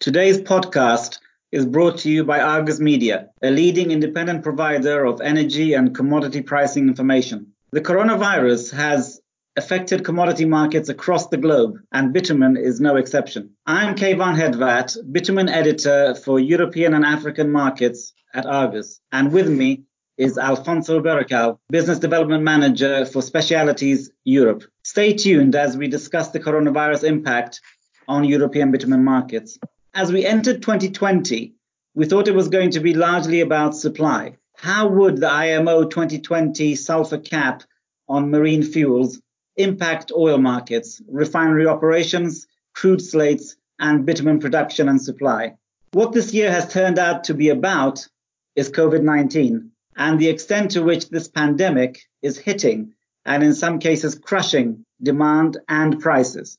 Today's podcast is brought to you by Argus Media, a leading independent provider of energy and commodity pricing information. The coronavirus has affected commodity markets across the globe, and bitumen is no exception. I'm Keyvan Hedvat, bitumen editor for European and African markets at Argus, and with me is Alfonso Berrocal, Business Development Manager for Specialities Europe. Stay tuned as we discuss the coronavirus impact on European bitumen markets. As we entered 2020, we thought it was going to be largely about supply. How would the IMO 2020 sulfur cap on marine fuels impact oil markets, refinery operations, crude slates, and bitumen production and supply? What this year has turned out to be about is COVID 19 and the extent to which this pandemic is hitting and in some cases crushing demand and prices.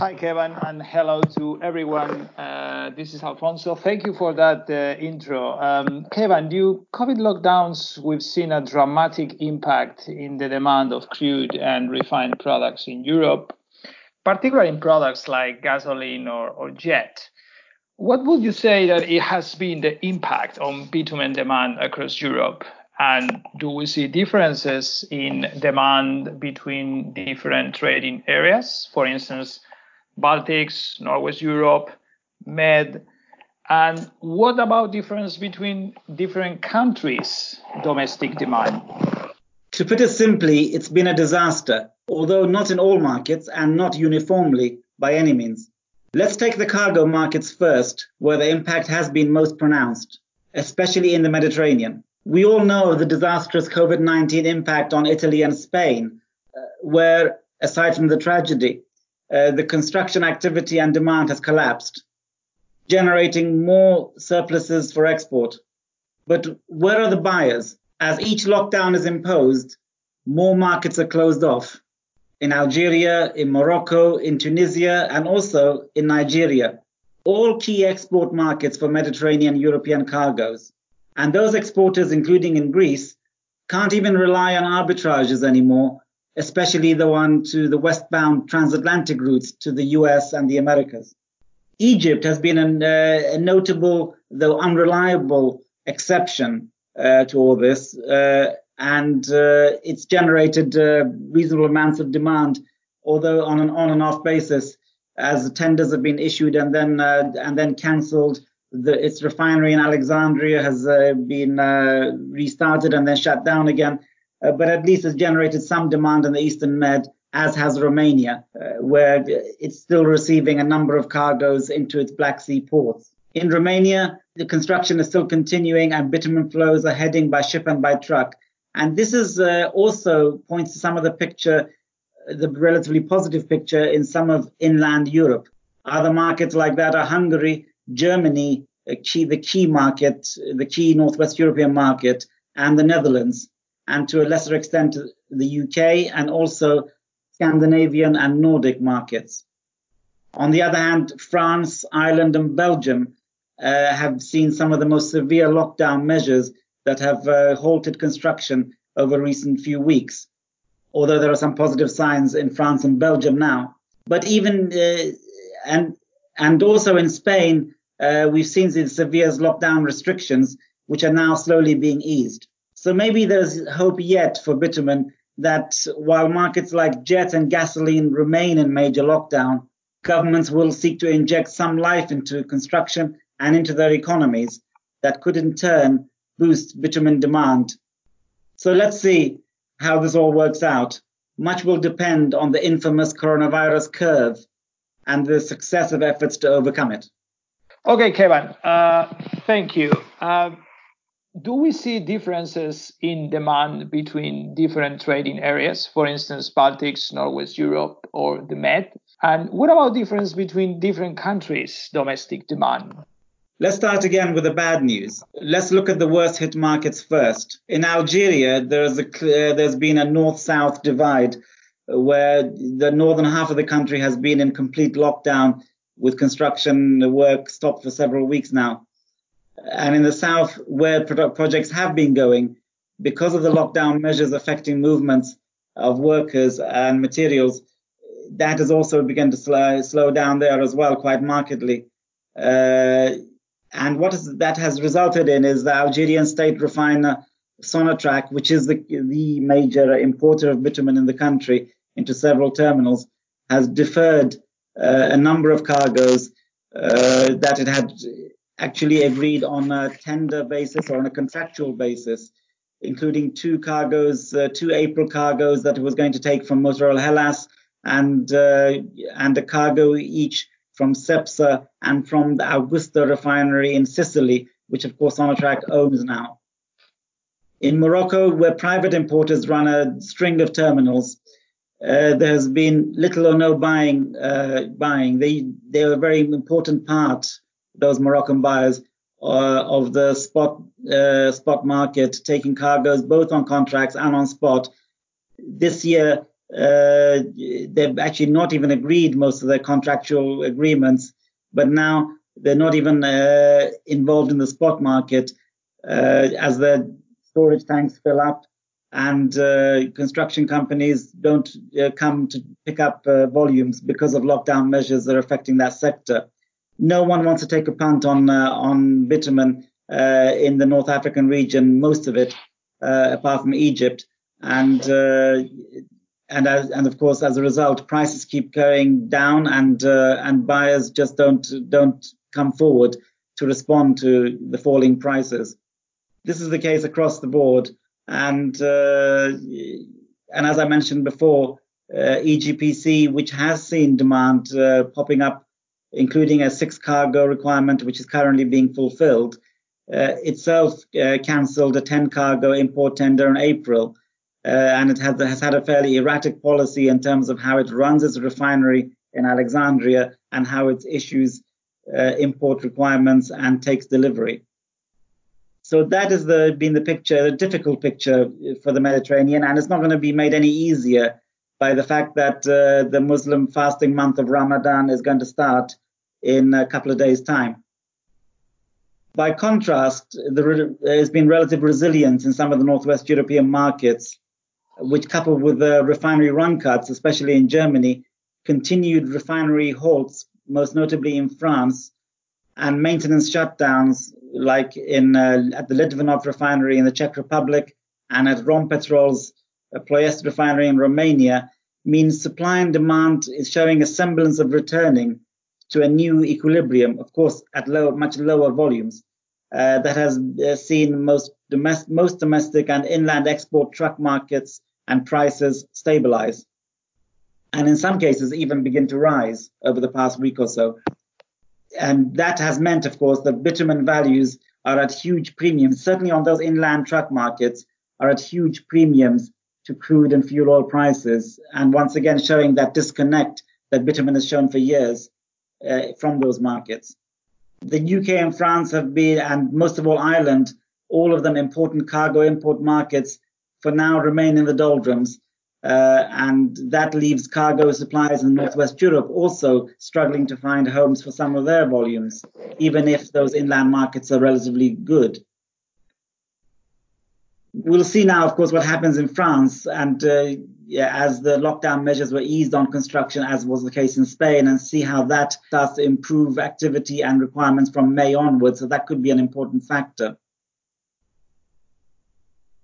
Hi, Keyvan, and hello to everyone. Uh, this is Alfonso. Thank you for that uh, intro. Um, Keyvan, due COVID lockdowns, we've seen a dramatic impact in the demand of crude and refined products in Europe, particularly in products like gasoline or, or jet. What would you say that it has been the impact on bitumen demand across Europe? And do we see differences in demand between different trading areas? For instance, Baltics, Northwest Europe, Med. And what about difference between different countries' domestic demand? To put it simply, it's been a disaster, although not in all markets and not uniformly by any means. Let's take the cargo markets first, where the impact has been most pronounced, especially in the Mediterranean. We all know the disastrous COVID 19 impact on Italy and Spain, uh, where, aside from the tragedy, uh, the construction activity and demand has collapsed, generating more surpluses for export. But where are the buyers? As each lockdown is imposed, more markets are closed off in Algeria, in Morocco, in Tunisia, and also in Nigeria. All key export markets for Mediterranean European cargoes. And those exporters, including in Greece, can't even rely on arbitrages anymore especially the one to the westbound transatlantic routes to the US and the Americas. Egypt has been an, uh, a notable, though unreliable, exception uh, to all this, uh, and uh, it's generated uh, reasonable amounts of demand, although on an on and off basis, as tenders have been issued and then uh, and then cancelled. The, its refinery in Alexandria has been restarted and then shut down again uh, but at least has generated some demand in the Eastern Med, as has Romania, uh, where it's still receiving a number of cargoes into its Black Sea ports. In Romania, the construction is still continuing and bitumen flows are heading by ship and by truck. And this is uh, also points to some of the picture, the relatively positive picture in some of inland Europe. Other markets like that are Hungary, Germany, key, the key market, the key Northwest European market, and the Netherlands and to a lesser extent the UK and also Scandinavian and Nordic markets. On the other hand, France, Ireland, and Belgium uh, have seen some of the most severe lockdown measures that have uh, halted construction over recent few weeks. Although there are some positive signs in France and Belgium now, but even uh, and and also in Spain, uh, we've seen the severe lockdown restrictions, which are now slowly being eased. So maybe there's hope yet for bitumen that while markets like jet and gasoline remain in major lockdown, governments will seek to inject some life into construction and into their economies that could in turn boost bitumen demand. So let's see how this all works out. Much will depend on the infamous coronavirus curve and the success of efforts to overcome it. Okay, Keyvan, uh, thank you. Uh, do we see differences in demand between different trading areas, for instance, Baltics, Northwest Europe, or the Med? And what about difference between different countries' domestic demand? Let's start again with the bad news. Let's look at the worst hit markets first. In Algeria, there's a uh, there's been a north-south divide where the northern half of the country has been in complete lockdown with construction work stopped for several weeks now. And in the south, where projects have been going, because of the lockdown measures affecting movements of workers and materials, that has also begun to slow, slow down there as well, quite markedly. Uh, and what is, that has resulted in is the Algerian state refiner Sonatrach, which is the, the major importer of bitumen in the country into several terminals, has deferred uh, a number of cargoes uh, that it had actually agreed on a tender basis or on a contractual basis, including two cargoes, uh, two April cargoes that it was going to take from Motor Oil Hellas and uh, and a cargo each from Cepsa and from the Augusta refinery in Sicily, which of course Sonatrach owns now. In Morocco, where private importers run a string of terminals, uh, there has been little or no buying. Uh, buying. They they are a very important part. Those Moroccan buyers uh, of the spot uh, spot market, taking cargoes both on contracts and on spot. This year, uh, they've actually not even agreed most of their contractual agreements, but now they're not even uh, involved in the spot market as their storage tanks fill up and uh, construction companies don't uh, come to pick up uh, volumes because of lockdown measures that are affecting that sector. No one wants to take a punt on uh, on bitumen uh, in the North African region, most of it, uh, apart from Egypt, and and as, and of course, as a result, prices keep going down, and and buyers just don't don't come forward to respond to the falling prices. This is the case across the board. And, uh, and as I mentioned before, uh, EGPC, which has seen demand uh, popping up, including a six cargo requirement, which is currently being fulfilled, uh, itself uh, cancelled a 10 cargo import tender in April. Uh, and it has, has had a fairly erratic policy in terms of how it runs its refinery in Alexandria and how it issues import requirements and takes delivery. So that has been the picture, the difficult picture for the Mediterranean, and it's not going to be made any easier by the fact that uh, the Muslim fasting month of Ramadan is going to start in a couple of days' time. By contrast, there has been relative resilience in some of the Northwest European markets, which coupled with the refinery run cuts, especially in Germany, continued refinery halts, most notably in France, and maintenance shutdowns like in uh, at the Litvinov refinery in the Czech Republic and at Rompetrol's Ploiesti refinery in Romania means supply and demand is showing a semblance of returning to a new equilibrium, of course, at low, much lower volumes. Uh, that has uh, seen most, domestic, most domestic and inland export truck markets and prices stabilize, and in some cases even begin to rise over the past week or so and that has meant, of course, that bitumen values are at huge premiums, certainly on those inland truck markets, are at huge premiums to crude and fuel oil prices. And once again, showing that disconnect that bitumen has shown for years uh, from those markets. The UK and France have been, and most of all Ireland, all of them important cargo import markets, for now remain in the doldrums. Uh, and that leaves cargo suppliers in Northwest Europe also struggling to find homes for some of their volumes, even if those inland markets are relatively good. We'll see now, of course, what happens in France, and uh, yeah, as the lockdown measures were eased on construction, as was the case in Spain, and see how that starts to improve activity and requirements from May onwards. So that could be an important factor.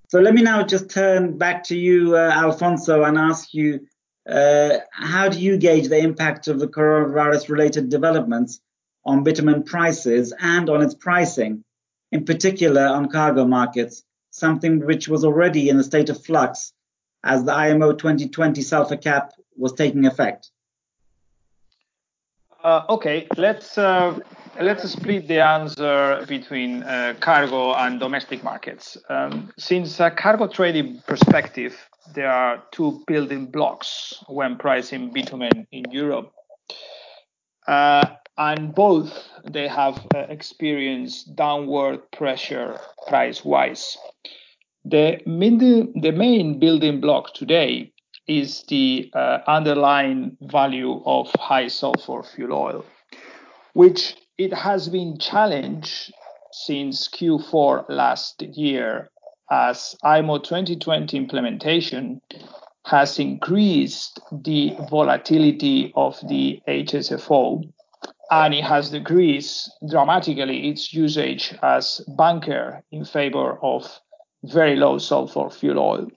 So let me now just turn back to you, uh, Alfonso, and ask you uh, how do you gauge the impact of the coronavirus related developments on bitumen prices and on its pricing, in particular on cargo markets, something which was already in a state of flux as the IMO 2020 sulfur cap was taking effect? Uh, okay, let's uh, let's split the answer between uh, cargo and domestic markets. Um, since a cargo trading perspective, there are two building blocks when pricing bitumen in Europe. And both they have uh, experienced downward pressure price wise. The, the main building block today is the uh, underlying value of high sulfur fuel oil, which it has been challenged since Q4 last year as IMO 2020 implementation has increased the volatility of the HSFO and it has decreased dramatically its usage as bunker in favor of very low sulfur fuel oil.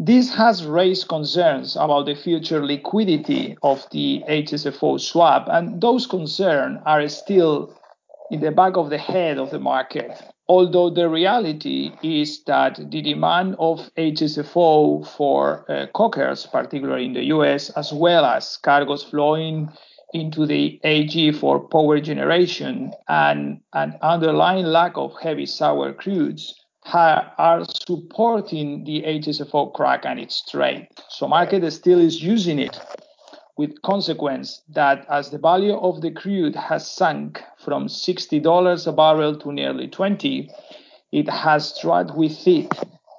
This has raised concerns about the future liquidity of the HSFO swap, and those concerns are still in the back of the head of the market. Although the reality is that the demand of HSFO for uh, cokers, particularly in the US, as well as cargoes flowing into the AG for power generation and an underlying lack of heavy sour crudes, are supporting the HSFO crack and its trade. So market still is using it with consequence that as the value of the crude has sunk from $60 a barrel to nearly 20, it has dragged with it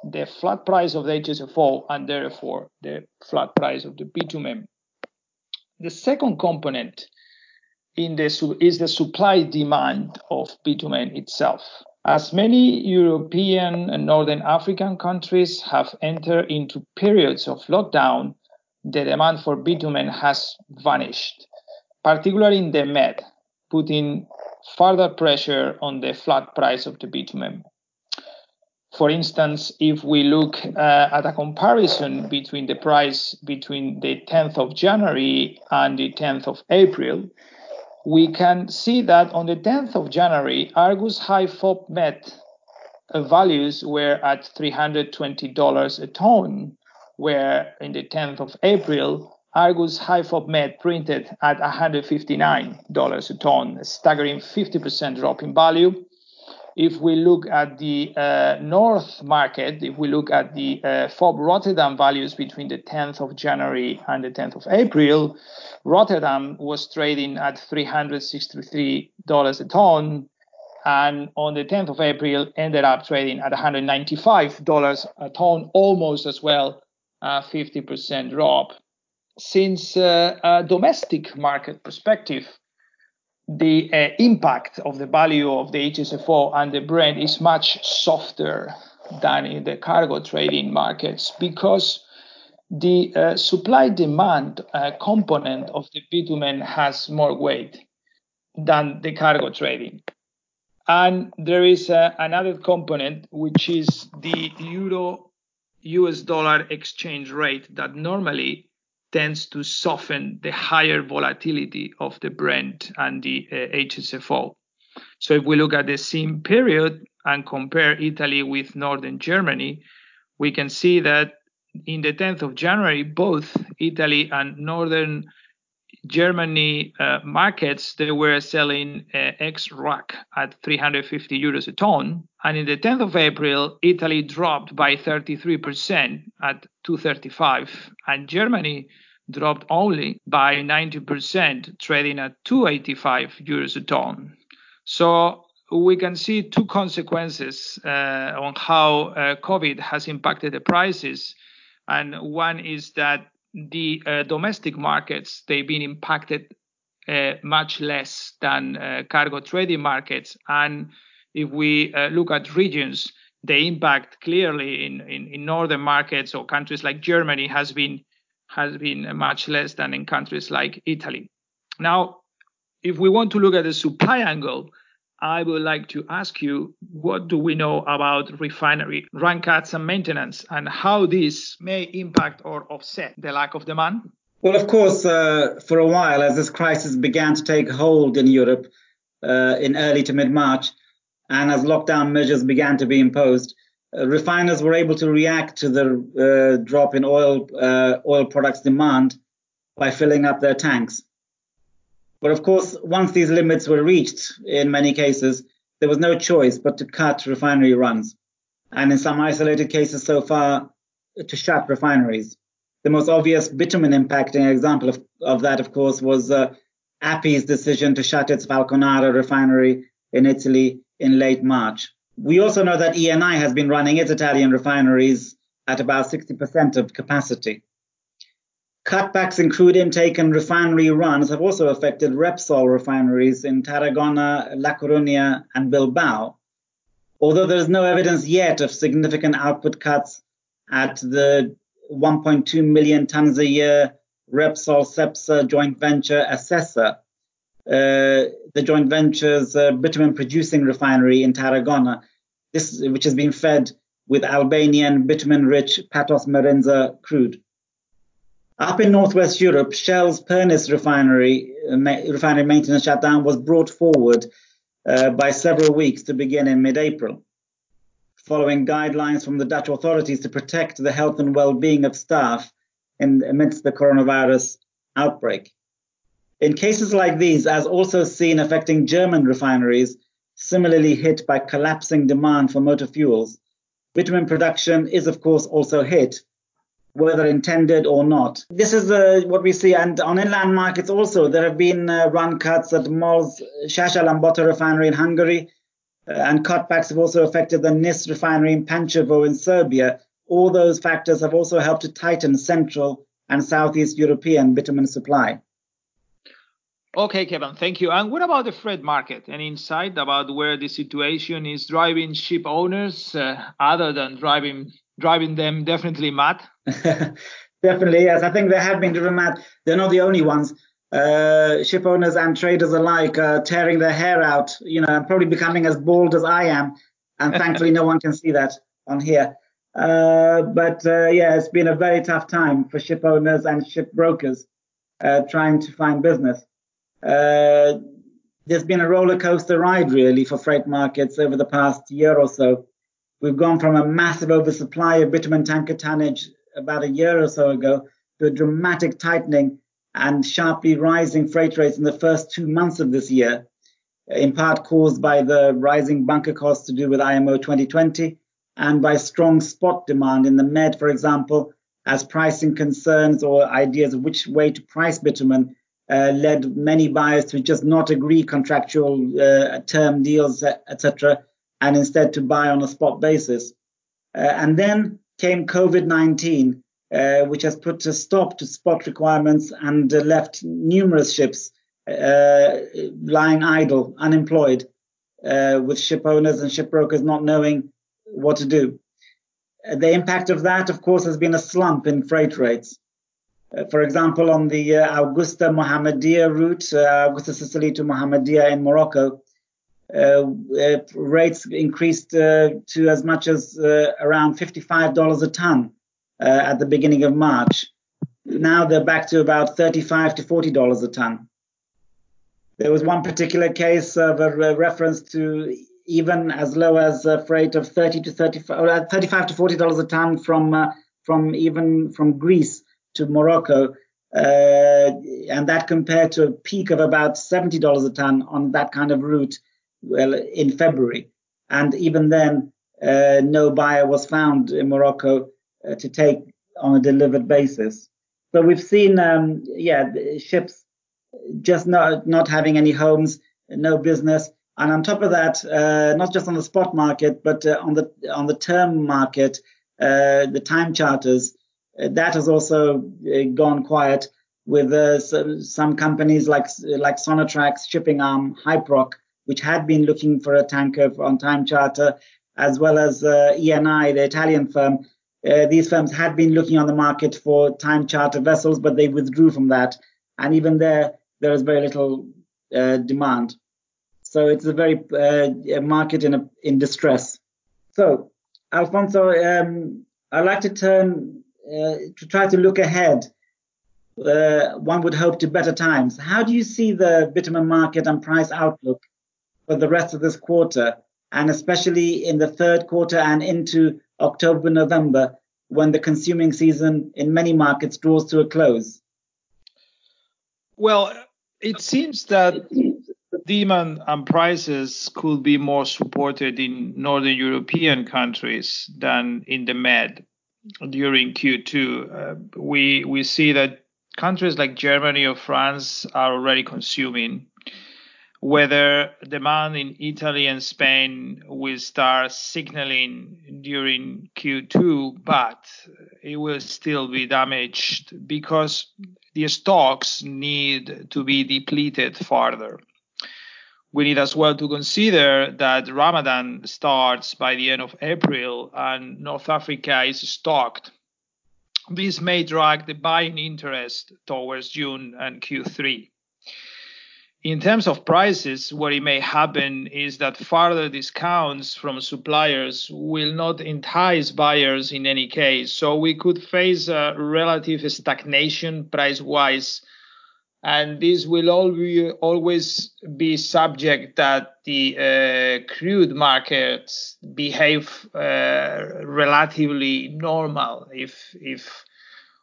the flat price of the HSFO and therefore the flat price of the bitumen. The second component in the, is the supply demand of bitumen itself. As many European and Northern African countries have entered into periods of lockdown, the demand for bitumen has vanished, particularly in the Med, putting further pressure on the flat price of the bitumen. For instance, if we look uh, at a comparison between the price between the 10th of January and the 10th of April, we can see that on the 10th of January, Argus High FOB Med values were at $320 a ton, where in the 10th of April, Argus High FOB Med printed at $159 a ton, a staggering 50% drop in value. If we look at the uh, North market, if we look at the uh, FOB Rotterdam values between the 10th of January and the 10th of April, Rotterdam was trading at $363 a ton, and on the 10th of April ended up trading at $195 a ton, almost as well, a 50% drop. Since uh, a domestic market perspective, the uh, impact of the value of the HSFO and the Brent is much softer than in the cargo trading markets because the uh, supply demand uh, component of the bitumen has more weight than the cargo trading. And there is uh, another component, which is the euro US dollar exchange rate that normally tends to soften the higher volatility of the Brent and the uh, HSFO. So if we look at the same period and compare Italy with Northern Germany, we can see that in the 10th of January, both Italy and Northern Germany uh, markets, they were selling uh, ex-rack at 350 euros a ton. And in the 10th of April, Italy dropped by 33% at 235, and Germany dropped only by 90%, trading at 285 euros a ton. So we can see two consequences uh, on how uh, COVID has impacted the prices and one is that the uh, domestic markets they've been impacted uh, much less than uh, cargo trading markets. And if we uh, look at regions the impact clearly in, in, in, northern markets or countries like germany has been has been much less than in countries like italy. Now if we want to look at the supply angle I would like to ask you what do we know about refinery run cuts and maintenance and how this may impact or offset the lack of demand? Well, of course, uh, for a while, as this crisis began to take hold in Europe uh, in early to mid March, and as lockdown measures began to be imposed, uh, refiners were able to react to the uh, drop in oil uh, oil products demand by filling up their tanks. But of course, once these limits were reached, in many cases, there was no choice but to cut refinery runs, and in some isolated cases so far, to shut refineries. The most obvious bitumen impacting example of, of that, of course, was uh, API's decision to shut its Falconara refinery in Italy in late March. We also know that Eni has been running its Italian refineries at about 60% of capacity. Cutbacks in crude intake and refinery runs have also affected Repsol refineries in Tarragona, La Coruña, and Bilbao. Although there is no evidence yet of significant output cuts at the 1.2 million tons a year Repsol Cepsa joint venture Asesa, uh, the joint venture's uh, bitumen producing refinery in Tarragona, this which has been fed with Albanian bitumen-rich Patos Marinza crude. Up in northwest Europe, Shell's Pernis refinery uh, refinery maintenance shutdown was brought forward uh, by several weeks to begin in mid-April, following guidelines from the Dutch authorities to protect the health and well-being of staff in, amidst the coronavirus outbreak. In cases like these, as also seen affecting German refineries, similarly hit by collapsing demand for motor fuels, bitumen production is of course also hit, whether intended or not. This is uh, what we see. And on inland markets also, there have been uh, run cuts at MOL's Százhalombatta refinery in Hungary, uh, and cutbacks have also affected the NIS refinery in Pančevo in Serbia. All those factors have also helped to tighten Central and Southeast European bitumen supply. Okay, Keyvan, thank you. And what about the freight market? Any insight about where the situation is driving ship owners, uh, other than driving driving them definitely mad? definitely, yes. I think they have been driven mad. They're not the only ones. Uh, ship owners and traders alike are tearing their hair out. You know, I'm probably becoming as bald as I am, and thankfully, no one can see that on here. Uh, but uh, yeah, it's been a very tough time for ship owners and ship brokers uh, trying to find business. Uh, there's been a roller coaster ride really for freight markets over the past year or so. We've gone from a massive oversupply of bitumen tanker tonnage about a year or so ago to a dramatic tightening and sharply rising freight rates in the first two months of this year, in part caused by the rising bunker costs to do with IMO 2020 and by strong spot demand in the Med, for example, as pricing concerns or ideas of which way to price bitumen uh, led many buyers to just not agree contractual uh, term deals, etc., and instead to buy on a spot basis. Uh, and then came COVID 19, uh, which has put a stop to spot requirements and uh, left numerous ships lying idle, unemployed, with ship owners and ship brokers not knowing what to do. The impact of that, of course, has been a slump in freight rates. Uh, for example, on the uh, Augusta Mohammedia route, uh, Augusta Sicily to Mohammedia in Morocco, Uh, uh, rates increased uh, to as much as uh, around $55 a ton at the beginning of March. Now they're back to about $35 to $40 a ton. There was one particular case of a reference to even as low as a freight of 30 to 35, 35 to 40 dollars a ton from from even from Greece to Morocco, uh, and that compared to a peak of about $70 a ton on that kind of route well, in February. And even then, uh, no buyer was found in Morocco uh, to take on a delivered basis. So we've seen, um, yeah, ships just not not having any homes, no business, and on top of that, uh, not just on the spot market, but uh, on the on the term market, uh, the time charters that has also uh, gone quiet with uh, some companies like like Sonatrach, shipping arm, Hyproc, which had been looking for a tanker on time charter, as well as uh, Eni, the Italian firm. Uh, these firms had been looking on the market for time charter vessels, but they withdrew from that, and even there there is very little uh, demand. So it's a very uh, market in a, in distress. So, Alfonso, um, I'd like to turn uh, to try to look ahead, uh, one would hope to better times. How do you see the bitumen market and price outlook for the rest of this quarter, and especially in the third quarter and into October, November, when the consuming season in many markets draws to a close? Well, it seems that demand and prices could be more supported in northern European countries than in the Med during Q2, uh, we we see that countries like Germany or France are already consuming. Whether demand in Italy and Spain will start signaling during Q2, but it will still be damaged because the stocks need to be depleted further we need as well to consider that Ramadan starts by the end of April and North Africa is stocked. This may drag the buying interest towards June and Q3. In terms of prices, what it may happen is that further discounts from suppliers will not entice buyers in any case. So we could face a relative stagnation price wise. And this will always be subject that the uh, crude markets behave uh, relatively normal. If if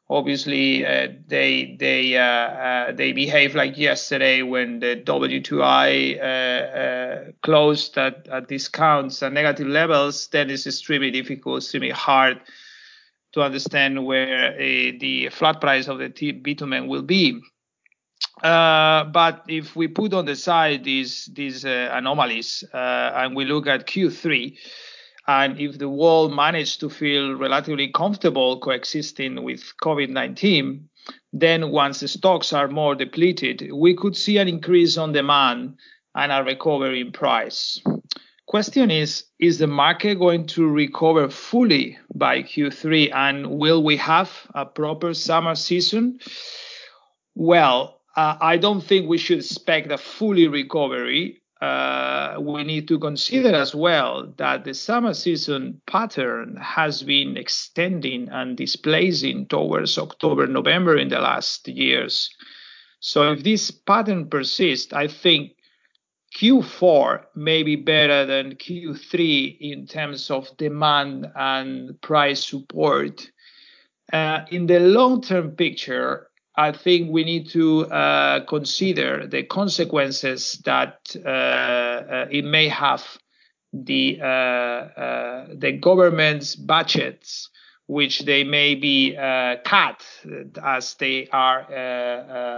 obviously uh, they they uh, uh, they behave like yesterday when the WTI uh, uh, closed at, at discounts and negative levels, then it's extremely difficult, extremely hard to understand where uh, the flat price of the t- bitumen will be. but if we put on the side these these anomalies and we look at Q3, and if the world managed to feel relatively comfortable coexisting with COVID 19, then once the stocks are more depleted, we could see an increase on demand and a recovery in price. Question is Is the market going to recover fully by Q3 and will we have a proper summer season? Well, uh, I don't think we should expect a fully recovery uh, we need to consider as well that the summer season pattern has been extending and displacing towards October, November in the last years. So if this pattern persists, I think Q4 may be better than Q3 in terms of demand and price support. Uh, in the long term picture, I think we need to uh, consider the consequences that uh, uh, it may have the uh, uh, the government's budgets, which they may be uh, cut as they are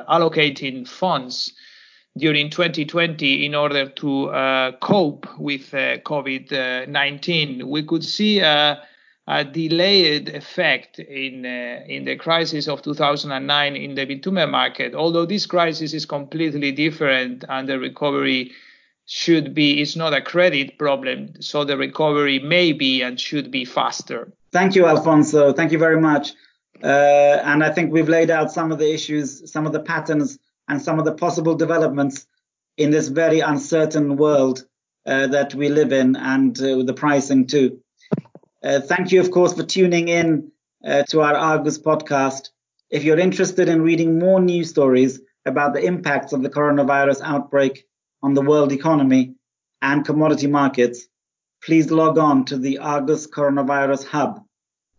allocating funds during 2020 in order to cope with COVID-19. We could see a delayed effect in uh, in the crisis of 2009 in the bitumen market. Although this crisis is completely different and the recovery should be it's not a credit problem, so the recovery may be and should be faster. Thank you, Alfonso. Thank you very much. Uh, and I think we've laid out some of the issues, some of the patterns, and some of the possible developments in this very uncertain world uh, that we live in, and uh, the pricing too. Uh, thank you, of course, for tuning in uh, to our Argus podcast. If you're interested in reading more news stories about the impacts of the coronavirus outbreak on the world economy and commodity markets, please log on to the Argus Coronavirus Hub,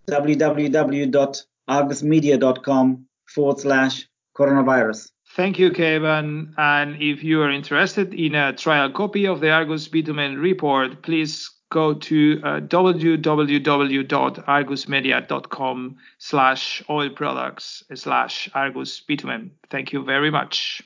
www.argusmedia.com forward slash coronavirus. Thank you, Keyvan. And if you are interested in a trial copy of the Argus Bitumen report, please go to uh, www.argusmedia.com slash oil products slash argus bitumen. Thank you very much.